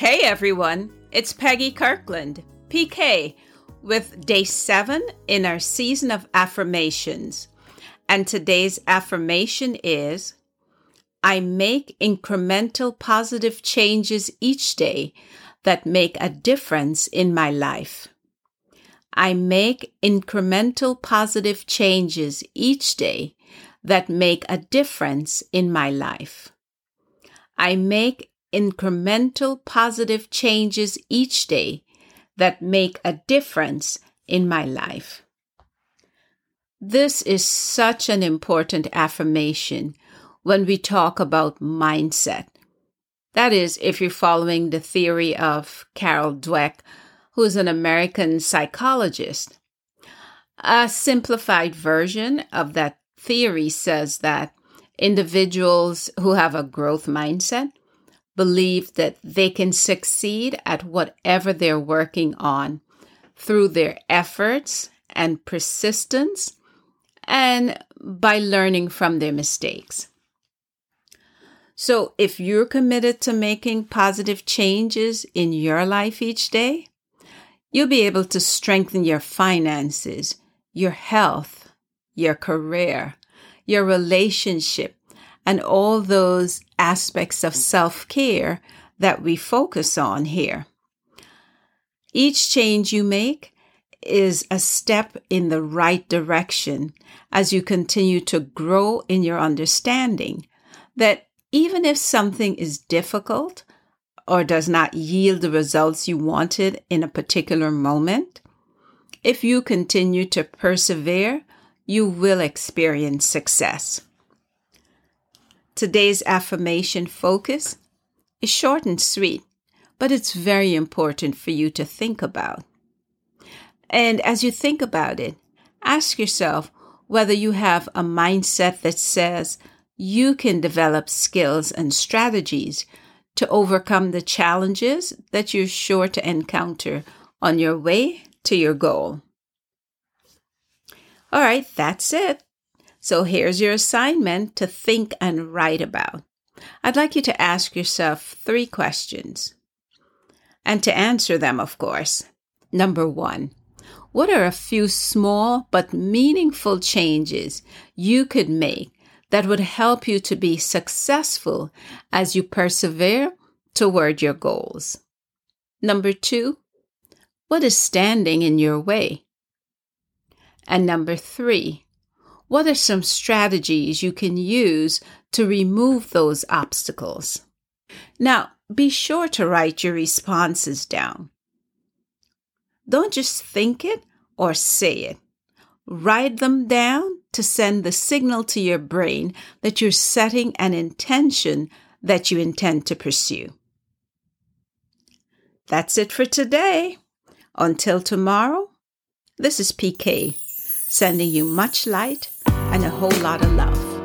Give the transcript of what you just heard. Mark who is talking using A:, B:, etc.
A: Hey everyone, it's Peggy Kirkland, PK, with day seven in our season of affirmations. And today's affirmation is I make incremental positive changes each day that make a difference in my life. I make incremental positive changes each day that make a difference in my life. I make incremental positive changes each day that make a difference in my life. This is such an important affirmation when we talk about mindset. That is, if you're following the theory of Carol Dweck, who is an American psychologist. A simplified version of that theory says that individuals who have a growth mindset believe that they can succeed at whatever they're working on through their efforts and persistence and by learning from their mistakes. So, if you're committed to making positive changes in your life each day, you'll be able to strengthen your finances, your health, your career, your relationship, and all those aspects of self care that we focus on here. Each change you make is a step in the right direction as you continue to grow in your understanding that even if something is difficult or does not yield the results you wanted in a particular moment, if you continue to persevere, you will experience success. Today's affirmation focus is short and sweet, but it's very important for you to think about. And as you think about it, ask yourself whether you have a mindset that says you can develop skills and strategies to overcome the challenges that you're sure to encounter on your way to your goal. All right, that's it. So here's your assignment to think and write about. I'd like you to ask yourself three questions and to answer them, of course. Number one, what are a few small but meaningful changes you could make that would help you to be successful as you persevere toward your goals? Number two, what is standing in your way? And number three, what are some strategies you can use to remove those obstacles? Now, be sure to write your responses down. Don't just think it or say it. Write them down to send the signal to your brain that you're setting an intention that you intend to pursue. That's it for today. Until tomorrow, this is PK sending you much light and a whole lot of love.